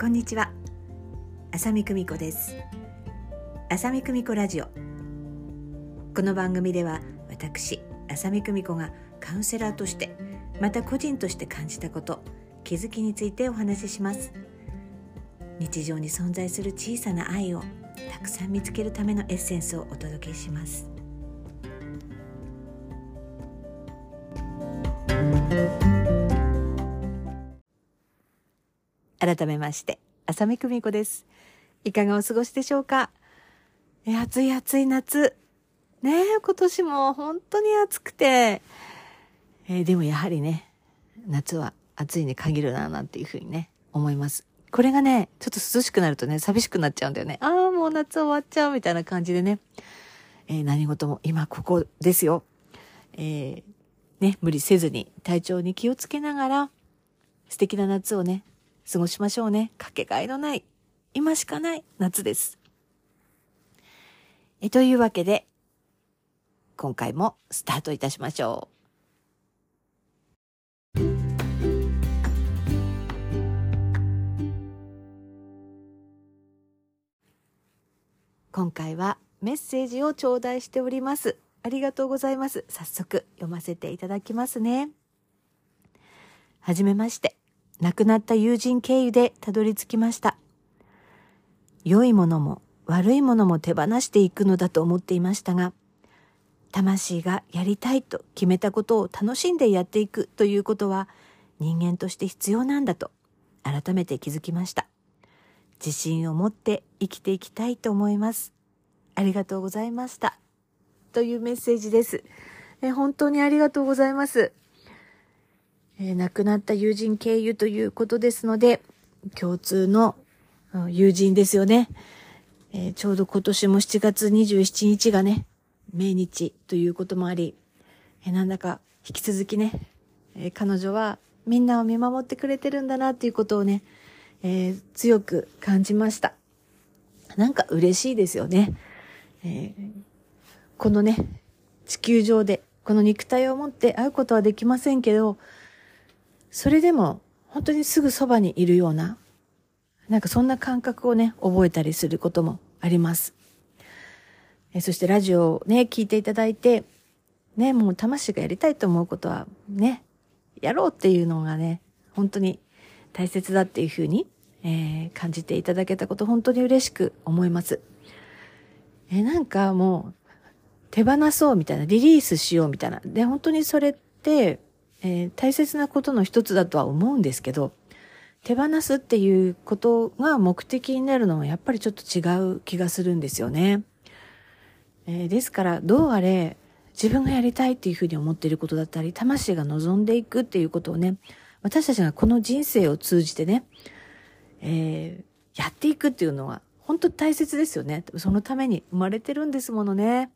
こんにちは。浅見久美子です。浅見久美子ラジオ。この番組では私浅見久美子がカウンセラーとしてまた個人として感じたこと気づきについてお話しします。日常に存在する小さな愛をたくさん見つけるためのエッセンスをお届けします。改めまして浅見久美子です。いかがお過ごしでしょうか？え暑い暑い夏。ねえ今年も本当に暑くて、えー、でもやはりね夏は暑いに限るななんていうふうにね思います。これがねちょっと涼しくなるとね寂しくなっちゃうんだよね。ああもう夏終わっちゃうみたいな感じでね、えー、何事も今ここですよ。えー、ね無理せずに体調に気をつけながら素敵な夏をね過ごしましょうね。かけがえのない、今しかない夏です。えというわけで、今回もスタートいたしましょう。今回はメッセージを頂戴しております。ありがとうございます。早速読ませていただきますね。はじめまして。亡くなった友人経由でたどり着きました。良いものも悪いものも手放していくのだと思っていましたが、魂がやりたいと決めたことを楽しんでやっていくということは人間として必要なんだと改めて気づきました。自信を持って生きていきたいと思います。ありがとうございました。というメッセージです。え本当にありがとうございます。えー、亡くなった友人経由ということですので、共通の友人ですよね。えー、ちょうど今年も7月27日がね、命日ということもあり、えー、なんだか引き続きね、え彼女はみんなを見守ってくれてるんだなっていうことをね、え強く感じました。なんか嬉しいですよね。えこのね、地球上でこの肉体を持って会うことはできませんけど、それでも本当にすぐそばにいるような、なんかそんな感覚をね、覚えたりすることもあります。えそしてラジオをね、聞いていただいて、ね、もう魂がやりたいと思うことはね、やろうっていうのがね、本当に大切だっていうふうに、えー、感じていただけたこと本当に嬉しく思います。えなんかもう手放そうみたいな、リリースしようみたいな。で、本当にそれって、えー、大切なことの一つだとは思うんですけど、手放すっていうことが目的になるのはやっぱりちょっと違う気がするんですよね。えー、ですから、どうあれ、自分がやりたいっていうふうに思っていることだったり、魂が望んでいくっていうことをね、私たちがこの人生を通じてね、えー、やっていくっていうのは本当大切ですよね。そのために生まれてるんですものね。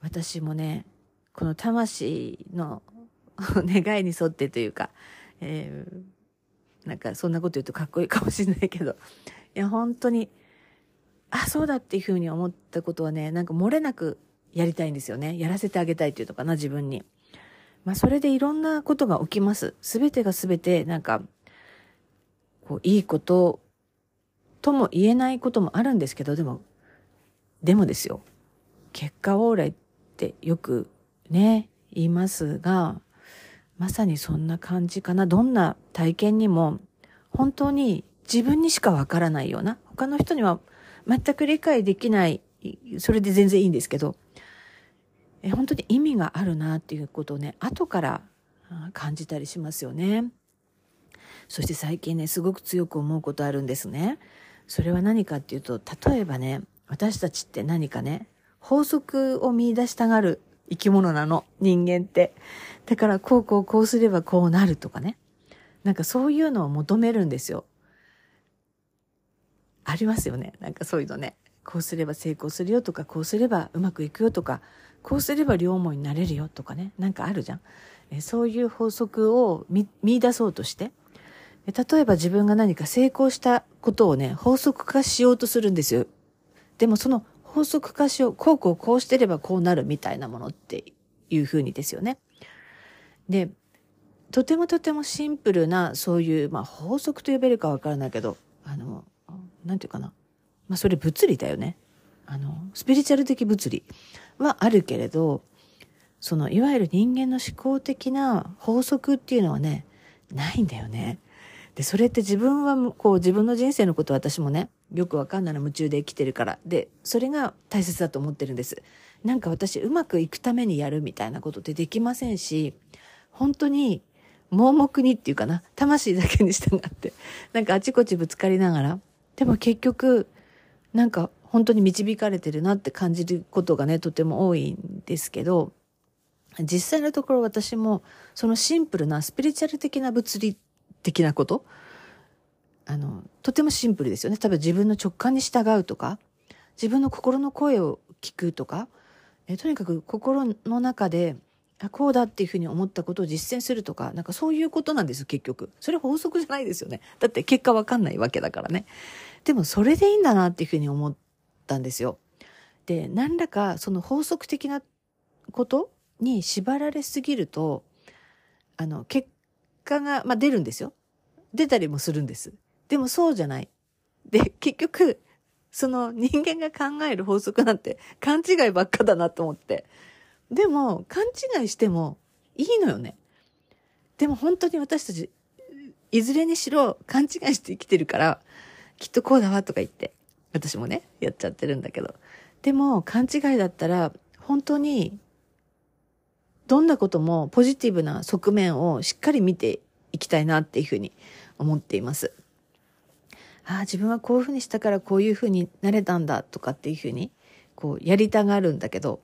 私もね、この魂の 願いに沿ってというか、えー、なんかそんなこと言うとかっこいいかもしれないけど、いや、本当に、あ、そうだっていうふうに思ったことはね、なんか漏れなくやりたいんですよね。やらせてあげたいっていうのかな、自分に。まあ、それでいろんなことが起きます。すべてがすべて、なんか、こう、いいこととも言えないこともあるんですけど、でも、でもですよ。結果往来ってよくね、言いますが、まさにそんな感じかな。どんな体験にも本当に自分にしかわからないような、他の人には全く理解できない、それで全然いいんですけど、え本当に意味があるなっていうことをね、後から感じたりしますよね。そして最近ね、すごく強く思うことあるんですね。それは何かっていうと、例えばね、私たちって何かね、法則を見出したがる生き物なの、人間って。だからこうこうこうすればこうなるとかね。なんかそういうのを求めるんですよ。ありますよね。なんかそういうのね。こうすれば成功するよとか、こうすればうまくいくよとか、こうすれば両思いになれるよとかね。なんかあるじゃん。えそういう法則を見見出そうとして。例えば自分が何か成功したことをね、法則化しようとするんですよ。でもその法則化しよう、こうこうこうしてればこうなるみたいなものっていうふうにですよね。で、とてもとてもシンプルなそういう、まあ法則と呼べるかわからないけど、あのなんていうかな。まあそれ物理だよね。あのスピリチュアル的物理はあるけれどそのいわゆる人間の思考的な法則っていうのはねないんだよね。でそれって自分はこう自分の人生のこと私もねよくわかんないの夢中で生きてるから。でそれが大切だと思ってるんです。なんか私うまくいくためにやるみたいなことってできませんし本当に盲目にっていうかな魂だけに従って なんかあちこちぶつかりながらでも結局なんか本当に導かれてるなって感じることがねとても多いんですけど実際のところ私もそのシンプルなスピリチュアル的な物理的なことあのとてもシンプルですよね。多分自分の直感に従うとか自分の心の声を聞くとかえとにかく心の中であこうだっていうふうに思ったことを実践するとかなんかそういうことなんです結局。それ法則じゃないですよね。だって結果わかんないわけだからね。でもそれでいいんだなっていうふうに思ったんですよ。で何らかその法則的なことに縛られすぎるとあの結果が、まあ、出るんですよ。出たりもするんです。でもそうじゃない。で結局その人間が考える法則なんて勘違いばっかだなと思って。でも勘違いしてもいいのよねでも本当に私たちいずれにしろ勘違いして生きてるからきっとこうだわとか言って私もねやっちゃってるんだけどでも勘違いだったら本当にどんなこともポジティブな側面をしっかり見ていきたいなっていうふうに思っています。ああ、自分はこういうふうにしたからこういうふうになれたんだとかっていうふうにこうやりたがるんだけど、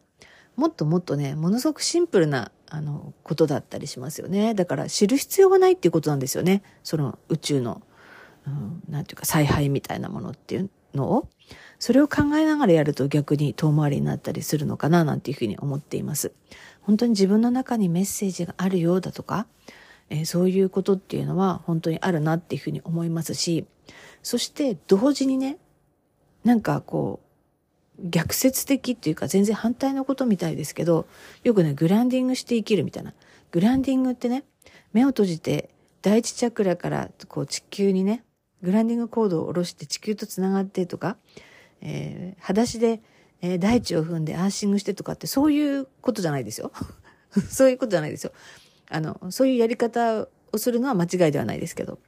もっともっとね、ものすごくシンプルなあのことだったりしますよね。だから知る必要がないっていうことなんですよね。その宇宙の、うん、なんていうか采配みたいなものっていうのを。それを考えながらやると逆に遠回りになったりするのかななんていうふうに思っています。本当に自分の中にメッセージがあるようだとか、えー、そういうことっていうのは本当にあるなっていうふうに思いますし、そして同時にね、なんかこう、逆説的っていうか全然反対のことみたいですけど、よくね、グランディングして生きるみたいな。グランディングってね、目を閉じて第一チャクラからこう地球にね、グランディングコードを下ろして地球とつながってとか、えー、裸足でえー、大地を踏んでアーシングしてとかってそういうことじゃないですよ。そういうことじゃないですよ。あの、そういうやり方をするのは間違いではないですけど、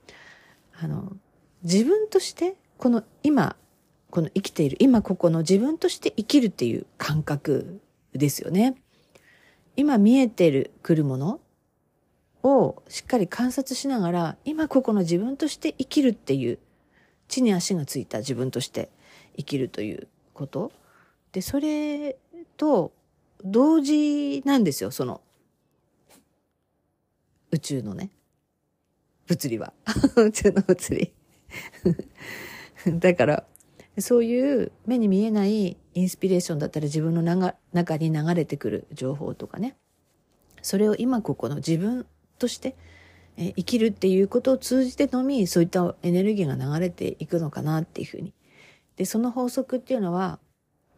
あの、自分として、この今、この生きている、今ここの自分として生きるっていう感覚ですよね。今見えてる、くるものをしっかり観察しながら、今ここの自分として生きるっていう、地に足がついた自分として生きるということで、それと同時なんですよ、その、宇宙のね、物理は。宇宙の物理。だから、そういう目に見えないインスピレーションだったら自分の中に流れてくる情報とかね。それを今ここの自分として、生きるっていうことを通じてのみそういったエネルギーが流れていくのかなっていうふうに。で、その法則っていうのは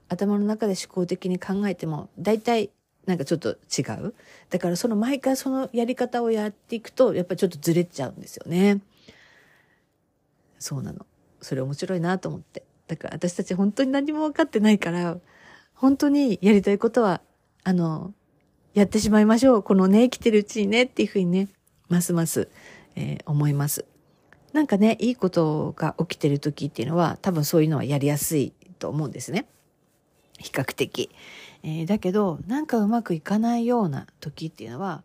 頭の中で思考的に考えても大体なんかちょっと違う。だからその毎回そのやり方をやっていくとやっぱりちょっとずれちゃうんですよね。そうなの。それ面白いなと思って。だから私たち本当に何も分かってないから、本当にやりたいことは、あの、やってしまいましょう。このね、生きてるうちにねっていうふうにね、ますます、えー、思います。なんかね、いいことが起きてる時っていうのは多分そういうのはやりやすいと思うんですね。比較的。えー、だけど、なんかうまくいかないような時っていうのは、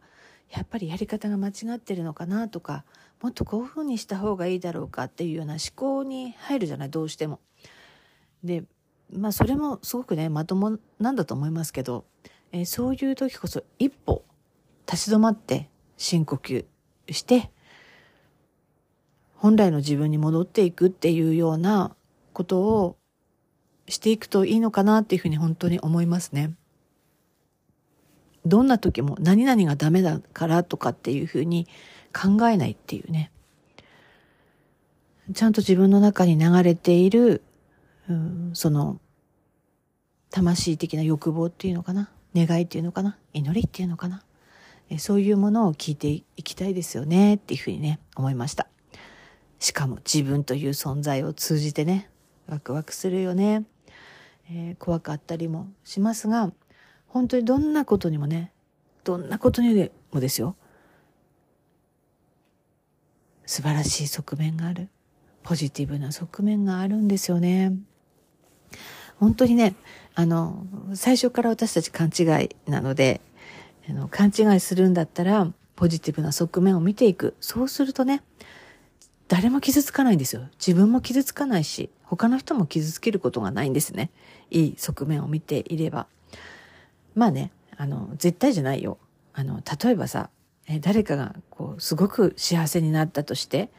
やっぱりやり方が間違ってるのかなとか、もっとこういうふうにした方がいいだろうかっていうような思考に入るじゃない、どうしても。で、まあそれもすごくね、まともなんだと思いますけど、えー、そういう時こそ一歩立ち止まって深呼吸して、本来の自分に戻っていくっていうようなことをしていくといいのかなっていうふうに本当に思いますね。どんな時も何々がダメだからとかっていうふうに考えないっていうね。ちゃんと自分の中に流れている、うん、その、魂的な欲望っていうのかな？願いっていうのかな？祈りっていうのかな？えそういうものを聞いていきたいですよねっていうふうにね、思いました。しかも自分という存在を通じてねワクワクするよね、えー、怖かったりもしますが本当にどんなことにもねどんなことにもですよ。素晴らしい側面がある。ポジティブな側面があるんですよね。本当にねあの最初から私たち勘違いなのであの勘違いするんだったらポジティブな側面を見ていくそうするとね誰も傷つかないんですよ。自分も傷つかないし、他の人も傷つけることがないんですね。いい側面を見ていれば。まあね、あの、絶対じゃないよ。あの、例えばさ、え誰かがこう、すごく幸せになったとして、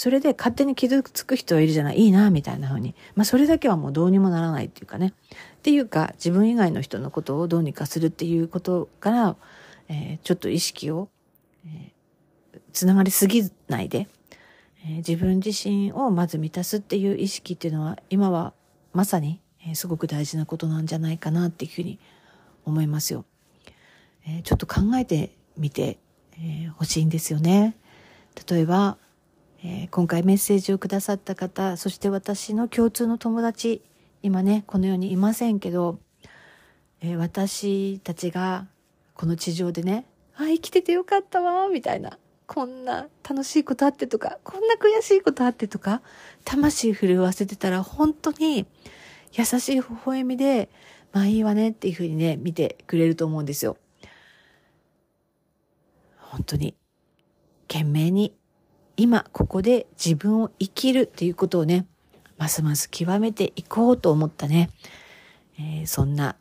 それで勝手に傷つく人はいるじゃない、いいな、みたいな風に。まあ、それだけはもうどうにもならないっていうかね。っていうか、自分以外の人のことをどうにかするっていうことから、えー、ちょっと意識を、えー、つながりすぎないで、えー、自分自身をまず満たすっていう意識っていうのは今はまさに、えー、すごく大事なことなんじゃないかなっていうふうに思いますよ。えー、ちょっと考えてみてほ、えー、しいんですよね。例えば、えー、今回メッセージをくださった方、そして私の共通の友達、今ね、この世にいませんけど、えー、私たちがこの地上でね、あ、生きててよかったわ、みたいな。こんな楽しいことあってとか、こんな悔しいことあってとか、魂震わせてたら本当に優しい微笑みで、まあいいわねっていうふうにね、見てくれると思うんですよ。本当に、懸命に、今ここで自分を生きるっていうことをね、ますます極めていこうと思ったね、えー、そんな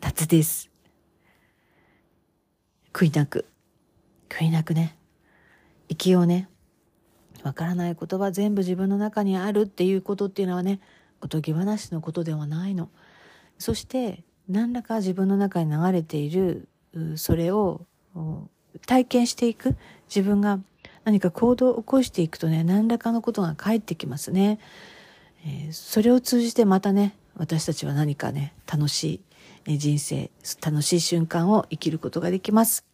夏です。悔いなく悔いなくね、生きようね。わからない言葉全部自分の中にあるっていうことっていうのはね、おとぎ話のことではないの。そして、何らか自分の中に流れている、それを体験していく。自分が何か行動を起こしていくとね、何らかのことが返ってきますね。えー、それを通じてまたね、私たちは何かね、楽しい人生、楽しい瞬間を生きることができます。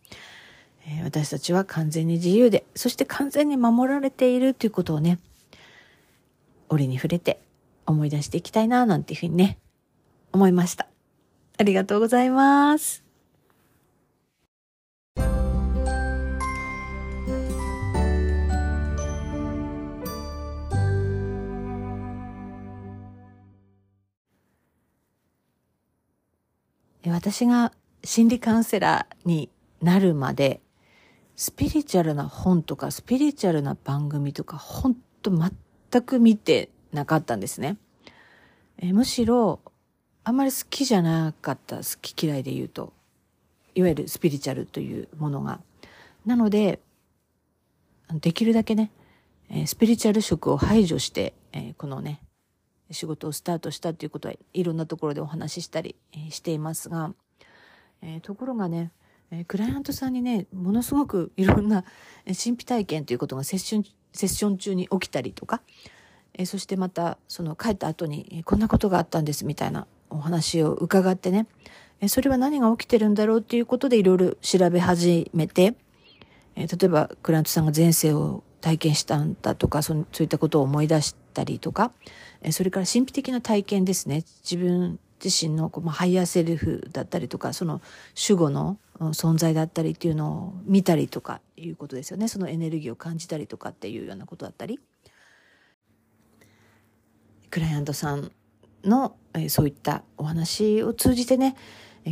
え私たちは完全に自由で、そして完全に守られているということをね、折に触れて思い出していきたいな、なんていうふうにね、思いました。ありがとうございます。私が心理カウンセラーになるまでスピリチュアルな本とかスピリチュアルな番組とか本当全く見てなかったんですね。えむしろあんまり好きじゃなかった好き嫌いで言うといわゆるスピリチュアルというものが。なのでできるだけねスピリチュアル色を排除してこのね仕事をスタートしたっていうことはいろんなところでお話ししたりしていますが、えところがねえー、クライアントさんにね、ものすごく いろんな神秘体験ということがセッション、セッション中に起きたりとか、えー、そしてまた、その帰った後に、こんなことがあったんですみたいなお話を伺ってね、えー、それは何が起きてるんだろうっていうことでいろいろ調べ始めて、えー、例えばクライアントさんが前世を体験したんだとか、そそういったことを思い出したりとか、それから神秘的な体験ですね。自分自身のこう、まあ、ハイヤーセルフだったりとか、その守護の存在だったりっていうのを見たりとかいうことですよね。そのエネルギーを感じたりとかっていうようなことだったり。クライアントさんの、えそういったお話を通じてね、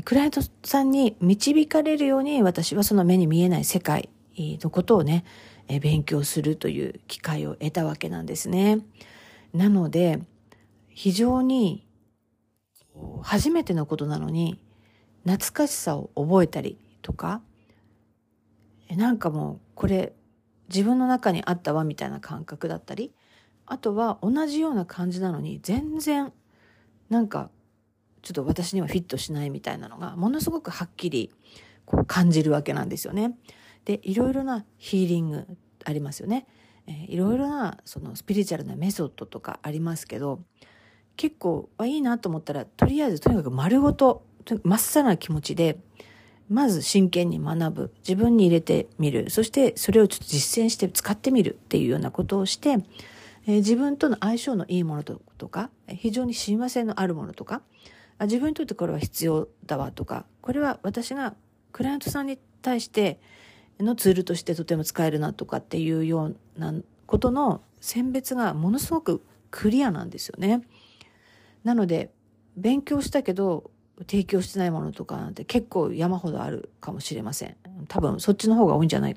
クライアントさんに導かれるように私はその目に見えない世界のことをね、勉強するという機会を得たわけなんですね。なので、非常に初めてのことなのに懐かしさを覚えたりとかなんかもうこれ自分の中にあったわみたいな感覚だったりあとは同じような感じなのに全然なんかちょっと私にはフィットしないみたいなのがものすごくはっきりこう感じるわけなんですよね。でいろいろなヒーリングありますよね。えー、いろいろなそのスピリチュアルなメソッドとかありますけど結構あいいなと思ったらとりあえずとにかく丸ごとまっさらな気持ちでまず真剣に学ぶ。自分に入れてみる。そしてそれをちょっと実践して使ってみるっていうようなことをして、えー、自分との相性のいいものとか、非常に親和性のあるものとか、自分にとってこれは必要だわとか、これは私がクライアントさんに対してのツールとしてとても使えるなとかっていうようなことの選別がものすごくクリアなんですよね。なので、勉強したけど提供してないものとかなんて結構山ほどあるかもしれません。多分そっちの方が多いんじゃない、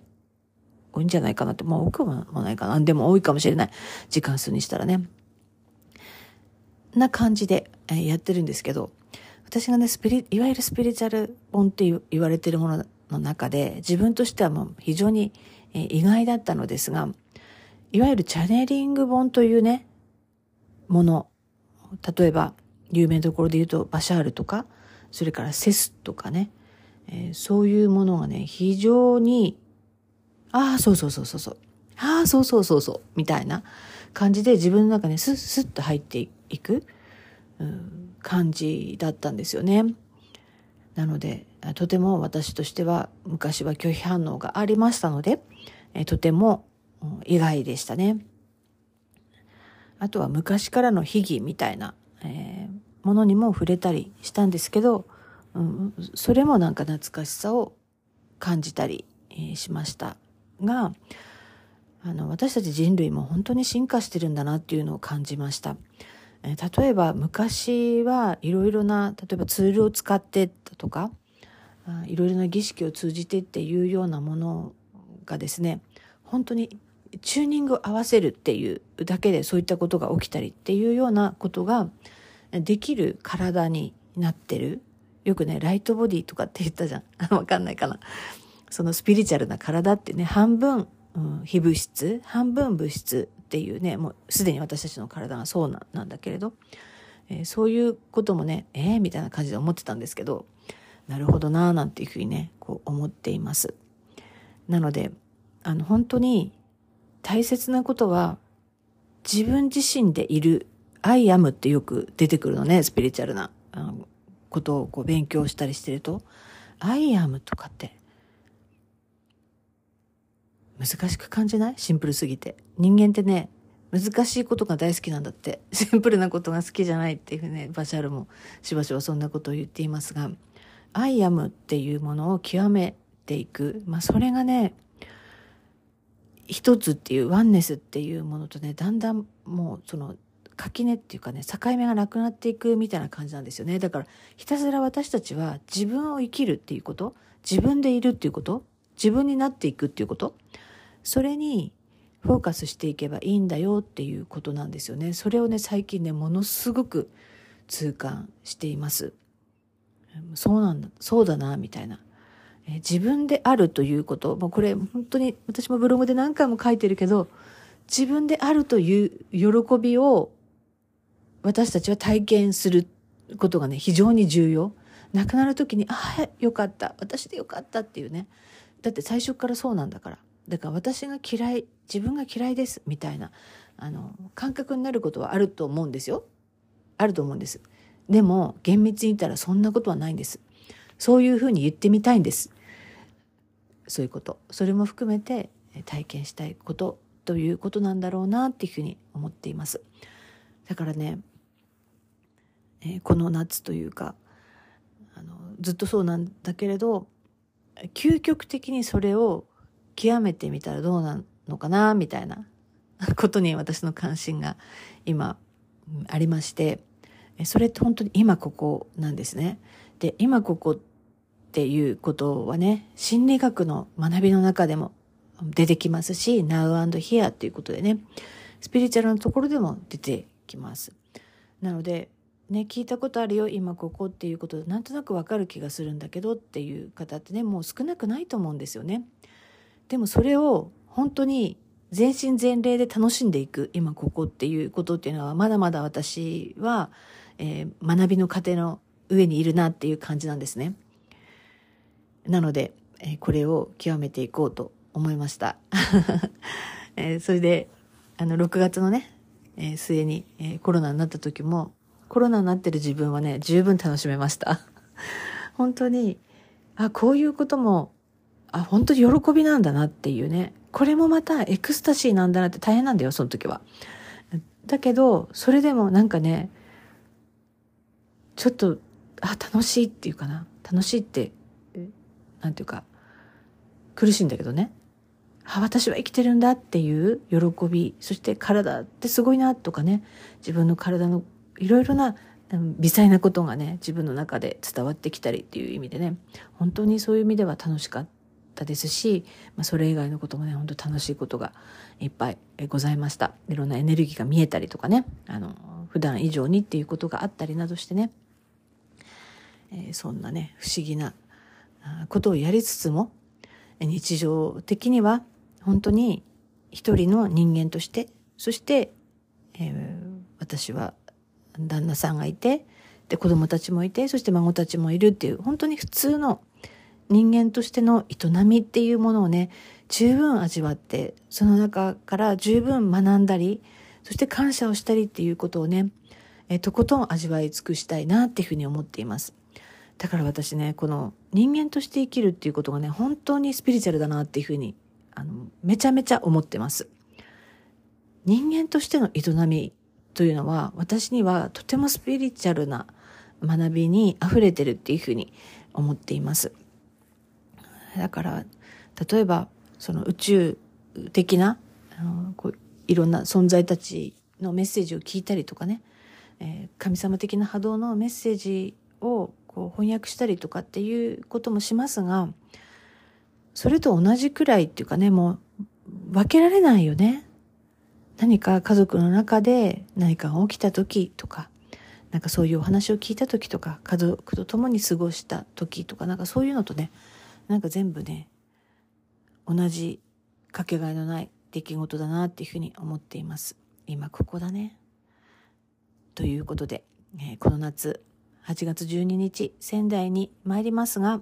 多いんじゃないかなって、まあ多くもないかな。でも多いかもしれない。時間数にしたらね。な感じでやってるんですけど、私がね、スピリ、いわゆるスピリチュアル本って言われてるものの中で、自分としてはもう非常に意外だったのですが、いわゆるチャネリング本というね、もの、例えば、有名どころで言うとバシャールとか、それからセスとかね、えー、そういうものがね、非常に、ああ、そうそうそうそうそう、ああ、そうそうそうそう、みたいな感じで自分の中にスッスッと入っていく、うん、感じだったんですよね。なので、とても私としては昔は拒否反応がありましたので、えー、とても意外でしたね。あとは昔からの秘技みたいなえー、ものにも触れたりしたんですけど、うん、それもなんか懐かしさを感じたり、えー、しましたが、あの、私たち人類も本当に進化してるんだなっていうのを感じました。えー、例えば昔はいろいろな、例えばツールを使ってとか、いろいろな儀式を通じてっていうようなものがですね、本当にチューニングを合わせるっていうだけでそういったことが起きたりっていうようなことができる体になってる。よくね、ライトボディとかって言ったじゃん。わかんないかな。そのスピリチュアルな体ってね、半分、うん、非物質、半分物質っていうね、もうすでに私たちの体がそうなんだけれど、えー、そういうこともね、えー、みたいな感じで思ってたんですけど、なるほどななんていうふうにね、こう思っています。なので、あの、本当に大切なことは自分自身でいる I am ってよく出てくるのね、スピリチュアルなことをこう勉強したりしてると、I am とかって難しく感じない？シンプルすぎて。人間ってね、難しいことが大好きなんだって。シンプルなことが好きじゃないっていうね、バシャルもしばしばそんなことを言っていますが、I am っていうものを極めていく。まあそれがね、一つっていうワンネスっていうものとねだんだんもうその垣根っていうかね境目がなくなっていくみたいな感じなんですよね。だからひたすら私たちは自分を生きるっていうこと自分でいるっていうこと自分になっていくっていうことそれにフォーカスしていけばいいんだよっていうことなんですよね。それをね最近ねものすごく痛感しています。そうなんだそうだなみたいなえ自分であるということ、もうこれ本当に私もブログで何回も書いてるけど、自分であるという喜びを私たちは体験することがね、非常に重要。亡くなる時に、ああ、よかった。私でよかったっていうね。だって最初からそうなんだから。だから私が嫌い、自分が嫌いです、みたいな、あの、感覚になることはあると思うんですよ。あると思うんです。でも、厳密に言ったらそんなことはないんです。そういうふうに言ってみたいんです。そういうことそれも含めて体験したいことということなんだろうなっていうふうに思っていますだからね、えー、この夏というかあのずっとそうなんだけれど究極的にそれを極めてみたらどうなのかなみたいなことに私の関心が今ありましてそれって本当に今ここなんですね。で今ここっていうことはね、心理学の学びの中でも出てきますし、now and here っていうことでね、スピリチュアルのところでも出てきます。なので、ね、聞いたことあるよ、今ここっていうことで、なんとなくわかる気がするんだけどっていう方ってね、もう少なくないと思うんですよね。でもそれを本当に全身全霊で楽しんでいく、今ここっていうことっていうのは、まだまだ私は、えー、学びの過程の上にいるなっていう感じなんですね。なので、えー、これを極めていこうと思いました。えー、それで、あの、6月のね、えー、末に、えー、コロナになった時も、コロナになってる自分はね、十分楽しめました。本当に、あこういうこともあ本当に喜びなんだなっていうねこれもまたエクスタシーなんだなって大変なんだよその時は。だけどそれでもなんかねちょっとあ楽しいっていうかな。楽しいってなんていうか苦しいんだけどね。あ私は生きてるんだっていう喜び。そして体ってすごいなとかね。自分の体のいろいろな微細なことがね自分の中で伝わってきたりっていう意味でね。本当にそういう意味では楽しかったですし、まあ、それ以外のこともね本当楽しいことがいっぱいございました。いろんなエネルギーが見えたりとかね。あの普段以上にっていうことがあったりなどしてね、えー、そんなね不思議なことをやりつつも日常的には本当に一人の人間としてそして、えー、私は旦那さんがいてで子供たちもいてそして孫たちもいるっていう本当に普通の人間としての営みっていうものをね十分味わってその中から十分学んだりそして感謝をしたりっていうことをね、えとことん味わい尽くしたいなっていうふうに思っています。だから私ねこの人間として生きるっていうことがね本当にスピリチュアルだなっていうふうにあのめちゃめちゃ思ってます。人間としての営みというのは私にはとてもスピリチュアルな学びに溢れてるっていうふうに思っています。だから例えばその宇宙的なあのこういろんな存在たちのメッセージを聞いたりとかね、えー、神様的な波動のメッセージをこう翻訳したりとかっていうこともしますがそれと同じくらいっていうかねもう分けられないよね。何か家族の中で何かが起きた時とか、なんかそういうお話を聞いた時とか、家族と共に過ごした時とか、なんかそういうのとね、なんか全部ね、同じかけがえのない出来事だなっていうふうに思っています。今ここだね。ということで、えー、この夏、8月12日、仙台に参りますが、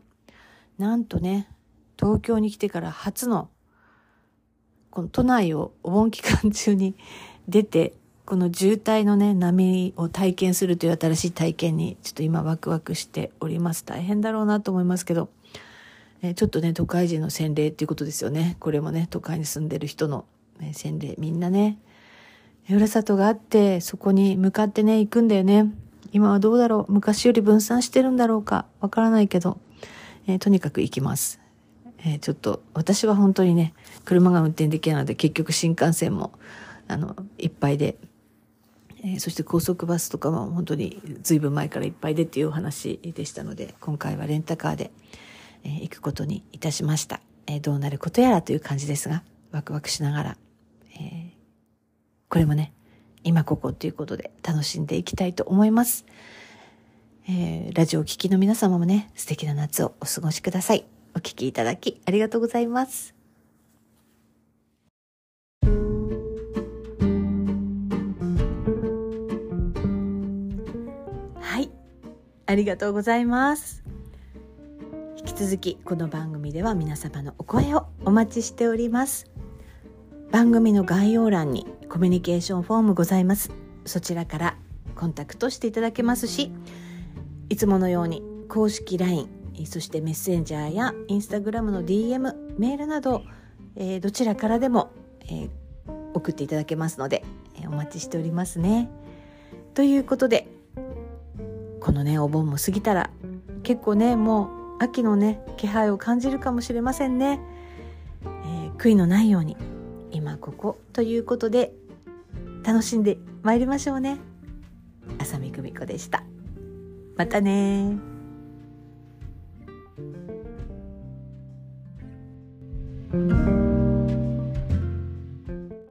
なんとね、東京に来てから初のこの都内をお盆期間中に 出て、この渋滞のね、波を体験するという新しい体験に、ちょっと今ワクワクしております。大変だろうなと思いますけど、えちょっとね、都会人の洗礼っていうことですよね。これもね、都会に住んでる人の、ね、洗礼。みんなね、ふるさとがあって、そこに向かってね、行くんだよね。今はどうだろう？昔より分散してるんだろうか？わからないけど、えー、とにかく行きます。えー、ちょっと私は本当にね車が運転できないので結局新幹線もあのいっぱいで、えー、そして高速バスとかも本当に随分前からいっぱいでっていうお話でしたので今回はレンタカーで、え、行くことにいたしました、えどうなることやらという感じですがワクワクしながら、えこれもね今ここということで楽しんでいきたいと思います。えー、ラジオを聴きの皆様もね、素敵な夏をお過ごしください。お聞きいただきありがとうございます。はい、ありがとうございます。引き続きこの番組では皆様のお声をお待ちしております。番組の概要欄にコミュニケーションフォームございます。そちらからコンタクトしていただけますし、いつものように公式 LINE そしてメッセンジャーやインスタグラムの DM メールなど、えー、どちらからでも、えー、送っていただけますので、えー、お待ちしておりますね。ということでこのねお盆も過ぎたら結構ねもう秋のね気配を感じるかもしれませんね。え悔いのないように今ここということで楽しんでまいりましょうね。浅見久美子でした。またねうん